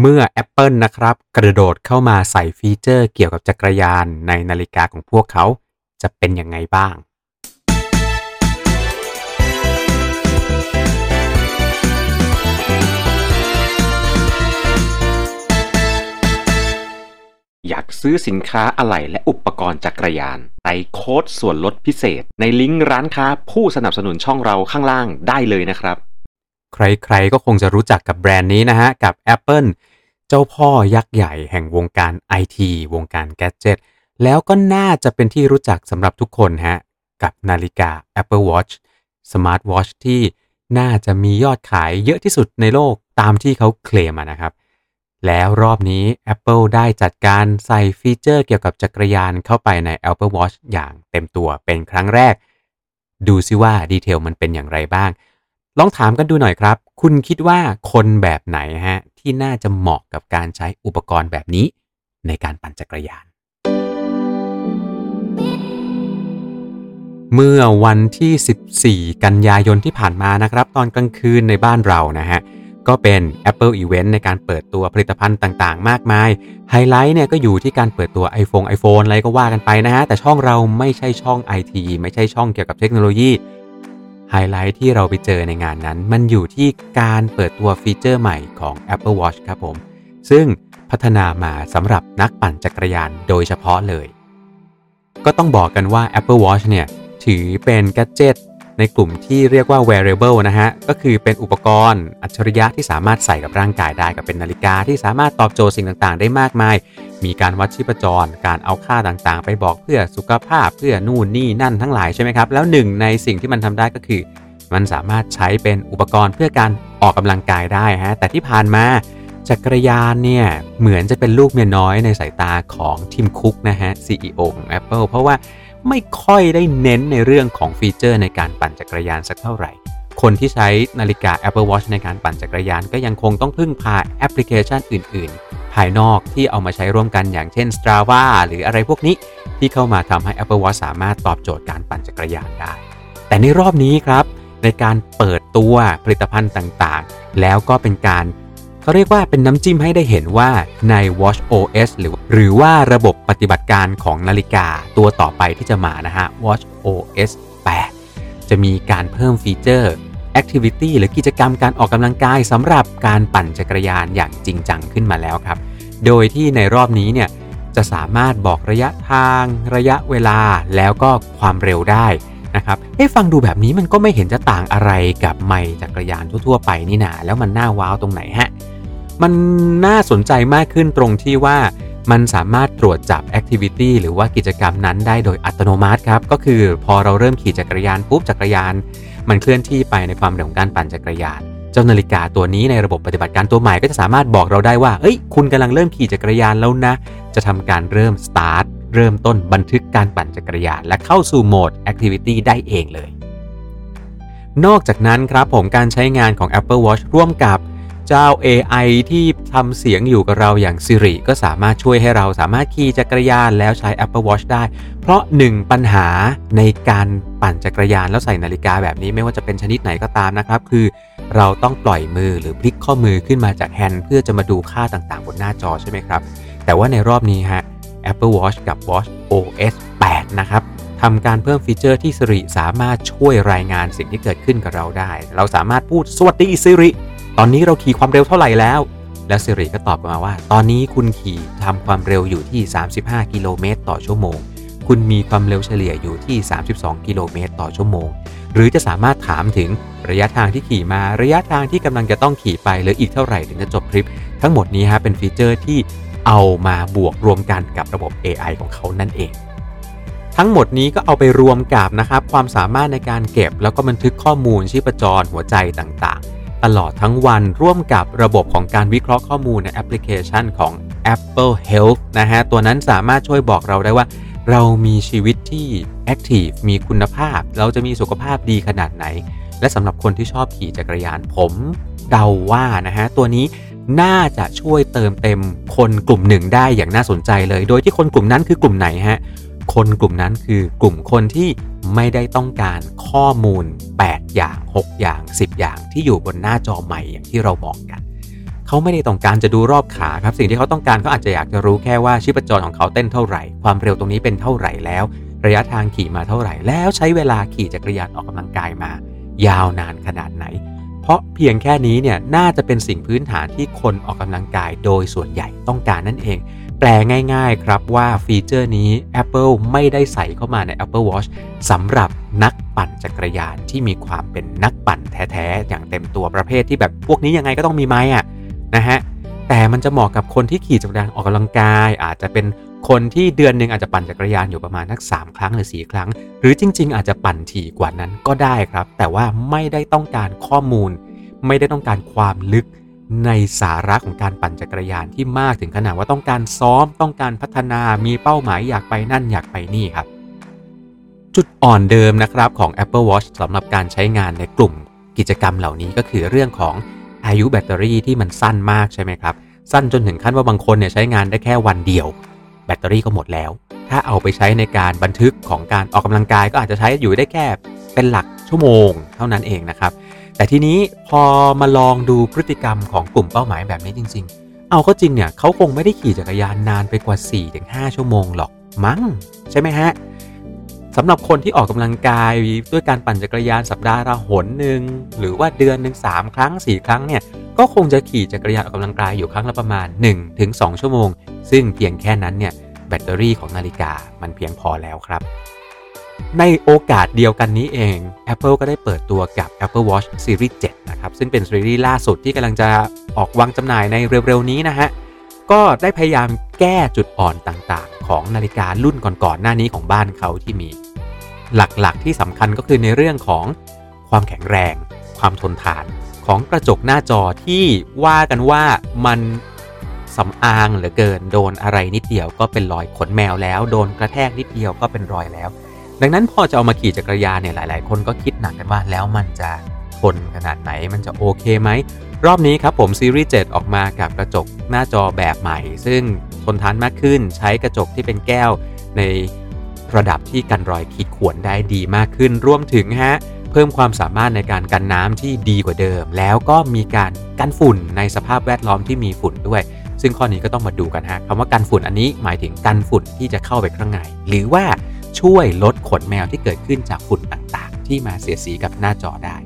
เมื่อ Apple นะครับ กระโดดเข้ามาใส่ฟีเจอร์เกี่ยวกับจักรยานในนาฬิกาของพวกเขาจะเป็นยังไงบ้าง อยากซื้อสินค้าอะไหล่และอุปกรณ์จักรยานใส่โค้ดส่วนลดพิเศษ ในลิงก์ร้านค้าผู้สนับสนุนช่องเราข้างล่างได้เลยนะครับ ใครๆก็คงจะรู้จักกับแบรนด์นี้นะฮะ กับ Apple เจ้าพ่อยักษ์ใหญ่แห่งวงการ IT วงการแกจ g e t แล้วก็น่าจะเป็นที่รู้จักสำหรับทุกคนฮะ กับนาฬิกา Apple Watch Smart Watch ที่น่าจะมียอดขายเยอะที่สุดในโลกตามที่เขาเคลมนะครับ แล้วรอบนี้ Apple ได้จัดการใส่ฟีเจอร์เกี่ยวกับจักรยานเข้าไปใน Apple Watch อย่างเต็มตัวเป็นครั้งแรก ดูซิว่าดีเทลมันเป็นอย่างไรบ้าง ลองถามกันดูหน่อยครับ คุณคิดว่าคนแบบไหนฮะที่น่าจะเหมาะกับการใช้อุปกรณ์แบบนี้ ในการปั่นจักรยาน เมื่อวันที่ 14 กันยายนที่ผ่านมานะครับ ตอนกลางคืนในบ้านเรานะฮะก็เป็น Apple Event ในการเปิดตัวผลิตภัณฑ์ต่างๆ มากมาย ไฮไลท์เนี่ยก็อยู่ที่การเปิดตัว iPhone iPhone อะไรก็ว่ากันไปนะฮะ แต่ช่องเราไม่ใช่ช่อง IT ไม่ใช่ช่องเกี่ยวกับเทคโนโลยี ไฮไลท์ที่เราไปเจอในงานนั้น มันอยู่ที่การเปิดตัวฟีเจอร์ใหม่ของ Apple Watch ครับผม ซึ่งพัฒนามาสำหรับนักปั่นจักรยานโดยเฉพาะเลย ก็ต้องบอกกันว่า Apple Watch เนี่ย ถือเป็นแกจ g e t ในกลุ่มที่เรียกว่า wearable นะฮะ ก็คือเป็นอุปกรณ์อัจฉริยะที่สามารถใส่กับร่างกายได้กับเป็นนาฬิกาที่สามารถตอบโจทย์สิ่งต่างๆ ได้มากมาย มีการวัดชีพจร การเอาค่าต่างๆ ไปบอกเพื่อสุขภาพเพื่อนู่นนี่นั่นทั้งหลายใช่ไหมครับ แล้วหนึ่งในสิ่งที่มันทำได้ก็คือ มันสามารถใช้เป็นอุปกรณ์เพื่อการออกกำลังกายได้ฮะ แต่ที่ผ่านมาจักรยานเนี่ยเหมือนจะเป็นลูกเมียน้อยในสายตาของ Tim Cook นะฮะ CEO ของ Apple เพราะว่า ไม่ค่อยได้เน้นในเรื่องของฟีเจอร์ในการปั่นจักรยานสักเท่าไหร่ คนที่ใช้นาฬิกา Apple Watch ในการปั่นจักรยานก็ยังคงต้องพึ่งพาแอปพลิเคชันอื่น ๆ ภายนอกที่เอามาใช้ร่วมกันอย่างเช่น Strava หรืออะไรพวกนี้ ที่เข้ามาทำให้ Apple Watch สามารถตอบโจทย์การปั่นจักรยานได้ แต่ในรอบนี้ครับในการเปิดตัวผลิตภัณฑ์ต่าง ๆ แล้วก็เป็นการ เขาเรียกว่าเป็นน้ำจิ้มให้ได้เห็นว่าใน Watch OS หรือหรือว่าระบบปฏิบัติการของนาฬิกาตัวต่อไปที่จะมานะฮะ Watch OS 8 จะมีการเพิ่มฟีเจอร์ Activity หรือกิจกรรมการออกกำลังกายสำหรับการปั่นจักรยานอย่างจริงจังขึ้นมาแล้วครับ โดยที่ในรอบนี้เนี่ยจะสามารถบอกระยะทาง ระยะเวลาแล้วก็ความเร็วได้นะครับให้ฟังดูแบบนี้มันก็ไม่เห็นจะต่างอะไรกับไมค์จักรยานทั่วๆไปนี่นาแล้วมันน่าว้าวตรงไหนฮะ มันน่าสนใจมากขึ้นตรงที่ว่ามันสามารถตรวจจับแอคทิวิตี้หรือว่ากิจกรรมนั้นได้โดยอัตโนมัติครับ ก็คือพอเราเริ่มขี่จักรยานปุ๊บจักรยาน มันเคลื่อนที่ไปในความเร็วของการปั่นจักรยาน เจ้านาฬิกาตัวนี้ในระบบปฏิบัติการตัวใหม่ก็จะสามารถบอกเราได้ว่า เอ้ย คุณกำลังเริ่มขี่จักรยานแล้วนะ จะทำการเริ่มสตาร์ทเริ่มต้นบันทึกการปั่นจักรยาน และเข้าสู่โหมดแอคทิวิตี้ได้เองเลย นอกจากนั้นครับผมการใช้งานของ Apple Watch ร่วมกับ เจ้า AI ที่ทำเสียงอยู่กับเราอย่าง Siri ก็สามารถช่วยให้เราสามารถขี่จักรยานแล้วใช้ Apple Watch ได้ เพราะหนึ่งปัญหาในการปั่นจักรยานแล้วใส่นาฬิกาแบบนี้ไม่ว่าจะเป็นชนิดไหนก็ตามนะครับ คือเราต้องปล่อยมือหรือพลิกข้อมือขึ้นมาจากแฮนด์เพื่อจะมาดูค่าต่างๆ บนหน้าจอใช่ไหมครับ แต่ว่าในรอบนี้ฮะ Apple Watch กับ watchOS 8 นะครับทำการเพิ่มฟีเจอร์ที่ Siri สามารถช่วยรายงานสิ่งที่เกิดขึ้นกับเราได้ เราสามารถพูดสวัสดี Siri ตอนนี้เราขี่ความเร็วเท่าไหร่แล้ว แล้ว Siri ก็ตอบกลับมาว่า ตอนนี้คุณขี่ทำความเร็วอยู่ที่ 35 กิโลเมตรต่อชั่วโมง คุณมีความเร็วเฉลี่ยอยู่ที่ 32 กิโลเมตรต่อชั่วโมง หรือจะสามารถถามถึงระยะทางที่ขี่มา ระยะทางที่กำลังจะต้องขี่ไปหรืออีกเท่าไหร่ถึงจะจบทริป ทั้งหมดนี้ฮะเป็นฟีเจอร์ที่เอามาบวกรวมกันกับระบบ AI ของเขานั่นเองทั้งหมดนี้ก็เอาไปรวมกับนะครับความสามารถในการเก็บ แล้วก็บันทึกข้อมูลชีพจรหัวใจต่างๆ ตลอดทั้งวันร่วมกับระบบของการวิเคราะห์ข้อมูลในแอปพลิเคชันของ Apple Health นะฮะ ตัวนั้นสามารถช่วยบอกเราได้ว่า เรามีชีวิตที่แอคทีฟมีคุณภาพ เราจะมีสุขภาพดีขนาดไหน และสำหรับคนที่ชอบขี่จักรยานผมเดาว่านะฮะ ตัวนี้น่าจะช่วยเติมเต็มคนกลุ่มหนึ่งได้อย่างน่าสนใจเลย โดยที่คนกลุ่มนั้นคือกลุ่มไหนฮะ คนกลุ่มนั้นคือกลุ่มคนที่ ไม่ได้ต้องการข้อมูล 8 อย่าง 6 อย่าง 10 อย่างที่อยู่บนหน้าจอใหม่อย่างที่เราบอกกัน เขาไม่ได้ต้องการจะดูรอบขาครับ สิ่งที่เขาต้องการเขาอาจจะอยากจะรู้แค่ว่าชีพจรของเขาเต้นเท่าไหร่ ความเร็วตรงนี้เป็นเท่าไหร่แล้ว ระยะทางขี่มาเท่าไหร่ แล้วใช้เวลาขี่จักรยานออกกำลังกายมา ยาวนานขนาดไหน เพราะเพียงแค่นี้เนี่ยน่าจะเป็นสิ่งพื้นฐานที่คนออกกำลังกายโดยส่วนใหญ่ต้องการนั่นเอง แปลง่าย ๆ ครับว่าฟีเจอร์นี้ Apple ไม่ได้ใส่เข้ามาใน Apple Watch สำหรับนักปั่นจักรยานที่มีความเป็นนักปั่นแท้ๆ อย่างเต็มตัวประเภทที่แบบพวกนี้ยังไงก็ต้องมีไม้อะนะฮะแต่มันจะเหมาะกับคนที่ขี่จักรยานออกกำลังกาย อาจจะเป็นคนที่เดือนหนึ่งอาจจะปั่นจักรยานอยู่ประมาณนัก 3 ครั้งหรือ 4 ครั้ง หรือจริง ๆ อาจจะปั่นถี่กว่านั้นก็ได้ครับ แต่ว่าไม่ได้ต้องการข้อมูล ไม่ได้ต้องการความลึก ในสาระของการปั่นจักรยานที่มากถึงขนาดว่าต้องการซ้อมต้องการพัฒนามีเป้าหมายอยากไปนั่นอยากไปนี่ครับ จุดอ่อนเดิมนะครับของ Apple Watch สำหรับการใช้งานในกลุ่มกิจกรรมเหล่านี้ก็คือเรื่องของอายุแบตเตอรี่ที่มันสั้นมากใช่ไหมครับ สั้นจนถึงขั้นว่าบางคนเนี่ยใช้งานได้แค่วันเดียว แบตเตอรี่ก็หมดแล้ว ถ้าเอาไปใช้ในการบันทึกของการออกกำลังกายก็อาจจะใช้อยู่ได้แค่เป็นหลักชั่วโมง เท่านั้นเองนะครับ แต่ทีนี้พอมาลองดูพฤติกรรมของกลุ่มเป้าหมายแบบนี้จริง ๆ เอาเข้าจริงเนี่ยเขาคงไม่ได้ขี่จักรยานนานไปกว่า 4-5 ชั่วโมงหรอกมั้งใช่ไหมฮะสำหรับคนที่ออกกำลังกายด้วยการปั่นจักรยานสัปดาห์ละหนหนึ่งหรือว่าเดือนหนึ่งสามครั้ง 4 ครั้งเนี่ยก็คงจะขี่จักรยานออกกำลังกายอยู่ครั้งละประมาณ 1-2 ชั่วโมง ซึ่งเพียงแค่นั้นเนี่ยแบตเตอรี่ของนาฬิกามันเพียงพอแล้วครับ ในโอกาสเดียวกันนี้เอง Apple ก็ได้เปิดตัวกับ Apple Watch Series 7 นะครับ ซึ่งเป็นซีรีส์ล่าสุดที่กำลังจะออกวางจำหน่ายในเร็ว ๆ นี้นะฮะ ก็ได้พยายามแก้จุดอ่อนต่างๆ ของนาฬิการุ่นก่อนๆ หน้านี้ของบ้านเขาที่มี หลักๆ ที่สำคัญก็คือในเรื่องของความแข็งแรง ความทนทานของกระจกหน้าจอที่ว่ากันว่ามันสำอางเหลือเกิน โดนอะไรนิดเดียวก็เป็นรอยขนแมวแล้ว โดนกระแทกนิดเดียวก็เป็นรอยแล้ว ดังนั้นพอจะเอามาขี่จักรยานเนี่ยหลาย ๆ คนก็คิดหนักกันว่าแล้วมันจะทนขนาดไหนมันจะโอเคไหม รอบนี้ครับผมซีรีส์7ออกมากับกระจกหน้าจอแบบใหม่ ซึ่งทนทานมากขึ้นใช้กระจกที่เป็นแก้วในระดับที่กันรอยขีดข่วนได้ดีมากขึ้นรวมถึงฮะเพิ่มความสามารถในการกันน้ำที่ดีกว่าเดิม แล้วก็มีการกันฝุ่นในสภาพแวดล้อมที่มีฝุ่นด้วย ซึ่งข้อนี้ก็ต้องมาดูกันฮะคำว่ากันฝุ่นอันนี้หมายถึงกันฝุ่นที่จะเข้าไปข้างในหรือว่า ช่วยลดขนแมวที่เกิดขึ้นจากฝุ่นต่างๆ ที่มาเสียสีกับหน้าจอได้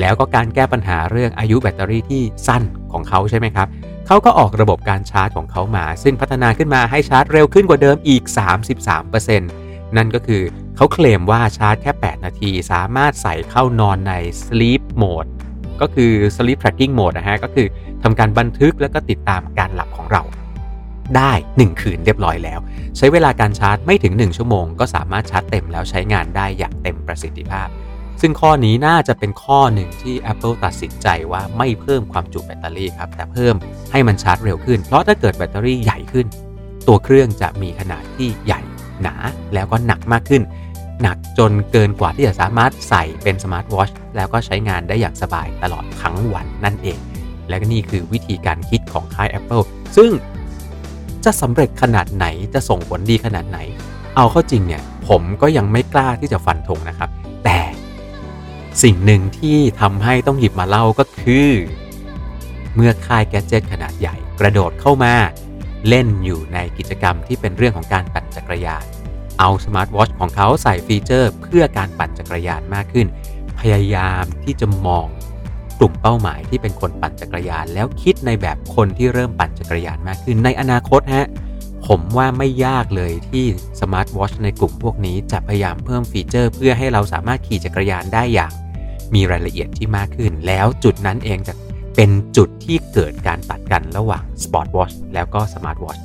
แล้วก็การแก้ปัญหาเรื่องอายุแบตเตอรี่ที่สั้นของเขาใช่ไหมครับเขาก็ออกระบบการชาร์จของเขามา ซึ่งพัฒนาขึ้นมาให้ชาร์จเร็วขึ้นกว่าเดิมอีก 33%นั่นก็คือเขาเคลมว่าชาร์จแค่ 8 นาที สามารถใส่เข้านอนใน sleep mode ก็คือ sleep tracking mode นะฮะ ก็คือทำการบันทึกแล้วก็ติดตามการหลับของเรา ได้ 1 คืนเรียบร้อยแล้ว ใช้เวลาการชาร์จไม่ถึง 1 ชั่วโมง ก็สามารถชาร์จเต็มแล้วใช้งานได้อย่างเต็มประสิทธิภาพ ซึ่งข้อนี้น่าจะเป็นข้อหนึ่งที่ Apple ตัดสินใจว่าไม่เพิ่มความจุแบตเตอรี่ครับแต่เพิ่มให้มันชาร์จเร็วขึ้น เพราะถ้าเกิดแบตเตอรี่ใหญ่ขึ้น ตัวเครื่องจะมีขนาดที่ใหญ่หนาแล้วก็หนักมากขึ้น หนักจนเกินกว่าที่จะสามารถใส่เป็นสมาร์ทวอชแล้วก็ใช้งานได้อย่างสบายตลอดทั้งวันนั่นเอง และนี่คือวิธีการคิดของค่าย Apple ซึ่ง จะสำเร็จขนาดไหนจะส่งผลดีขนาดไหน เอาเข้าจริงเนี่ย ผมก็ยังไม่กล้าที่จะฟันธงนะครับ แต่สิ่งหนึ่งที่ทำให้ต้องหยิบมาเล่าก็คือ เมื่อค่ายแกจเจ็ตขนาดใหญ่ กระโดดเข้ามาเล่นอยู่ในกิจกรรมที่เป็นเรื่องของการปั่นจักรยาน เอาสมาร์ทวอชของเขาใส่ฟีเจอร์ เพื่อการปั่นจักรยานมากขึ้น พยายามที่จะมอง กลุ่มเป้าหมายที่เป็นคนปั่นจักรยาน แล้วคิดในแบบคนที่เริ่มปั่นจักรยานมากขึ้นในอนาคตฮะผมว่าไม่ยากเลยที่สมาร์ทวอชในกลุ่มพวกนี้จะพยายามเพิ่มฟีเจอร์ เพื่อให้เราสามารถขี่จักรยานได้อย่างมีรายละเอียดที่มากขึ้น แล้วจุดนั้นเองจะเป็นจุดที่เกิดการตัดกันระหว่าง Sport Watch แล้วก็ Smart Watch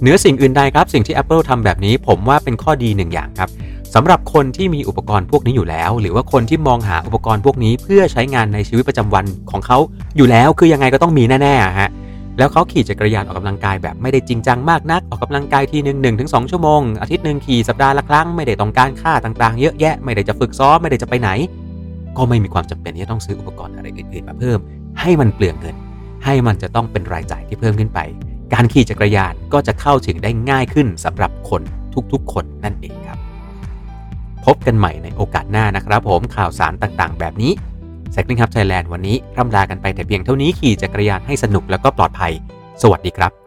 เหนือสิ่งอื่นใดครับ สิ่งที่ Apple ทำแบบนี้ ผมว่าเป็นข้อดีหนึ่งอย่างครับ สำหรับคนที่มีอุปกรณ์พวกนี้อยู่แล้ว หรือว่าคนที่มองหาอุปกรณ์พวกนี้เพื่อใช้งานในชีวิตประจำวันของเขาอยู่แล้วคือยังไงก็ต้องมีแน่ๆฮะแล้วเขาขี่จักรยานออกกำลังกายแบบไม่ได้จริงจังมากนัก ออกกำลังกายทีหนึ่งหนึ่งถึงสองชั่วโมง อาทิตย์หนึ่งขี่สัปดาห์ละครั้งไม่ได้ต้องการค่าต่างๆ เยอะแยะ ไม่ได้จะฝึกซ้อมไม่ได้จะไปไหน ก็ไม่มีความจำเป็นที่จะต้องซื้ออุปกรณ์อะไรอื่นๆมาเพิ่ม ให้มันเปลืองเงิน ให้มันจะต้องเป็นรายจ่ายที่เพิ่มขึ้นไป การขี่จักรยานก็จะเข้าถึงได้ง่ายขึ้นสำหรับคนทุกๆ คนนั่นเองครับ พบกันใหม่ในโอกาสหน้านะครับผมข่าวสารต่างๆ แบบนี้แซกนิงครับไทยแลนด์วันนี้ร่ำลากันไปแต่เพียงเท่านี้ขี่จักรยานให้สนุกแล้วก็ปลอดภัย สวัสดีครับ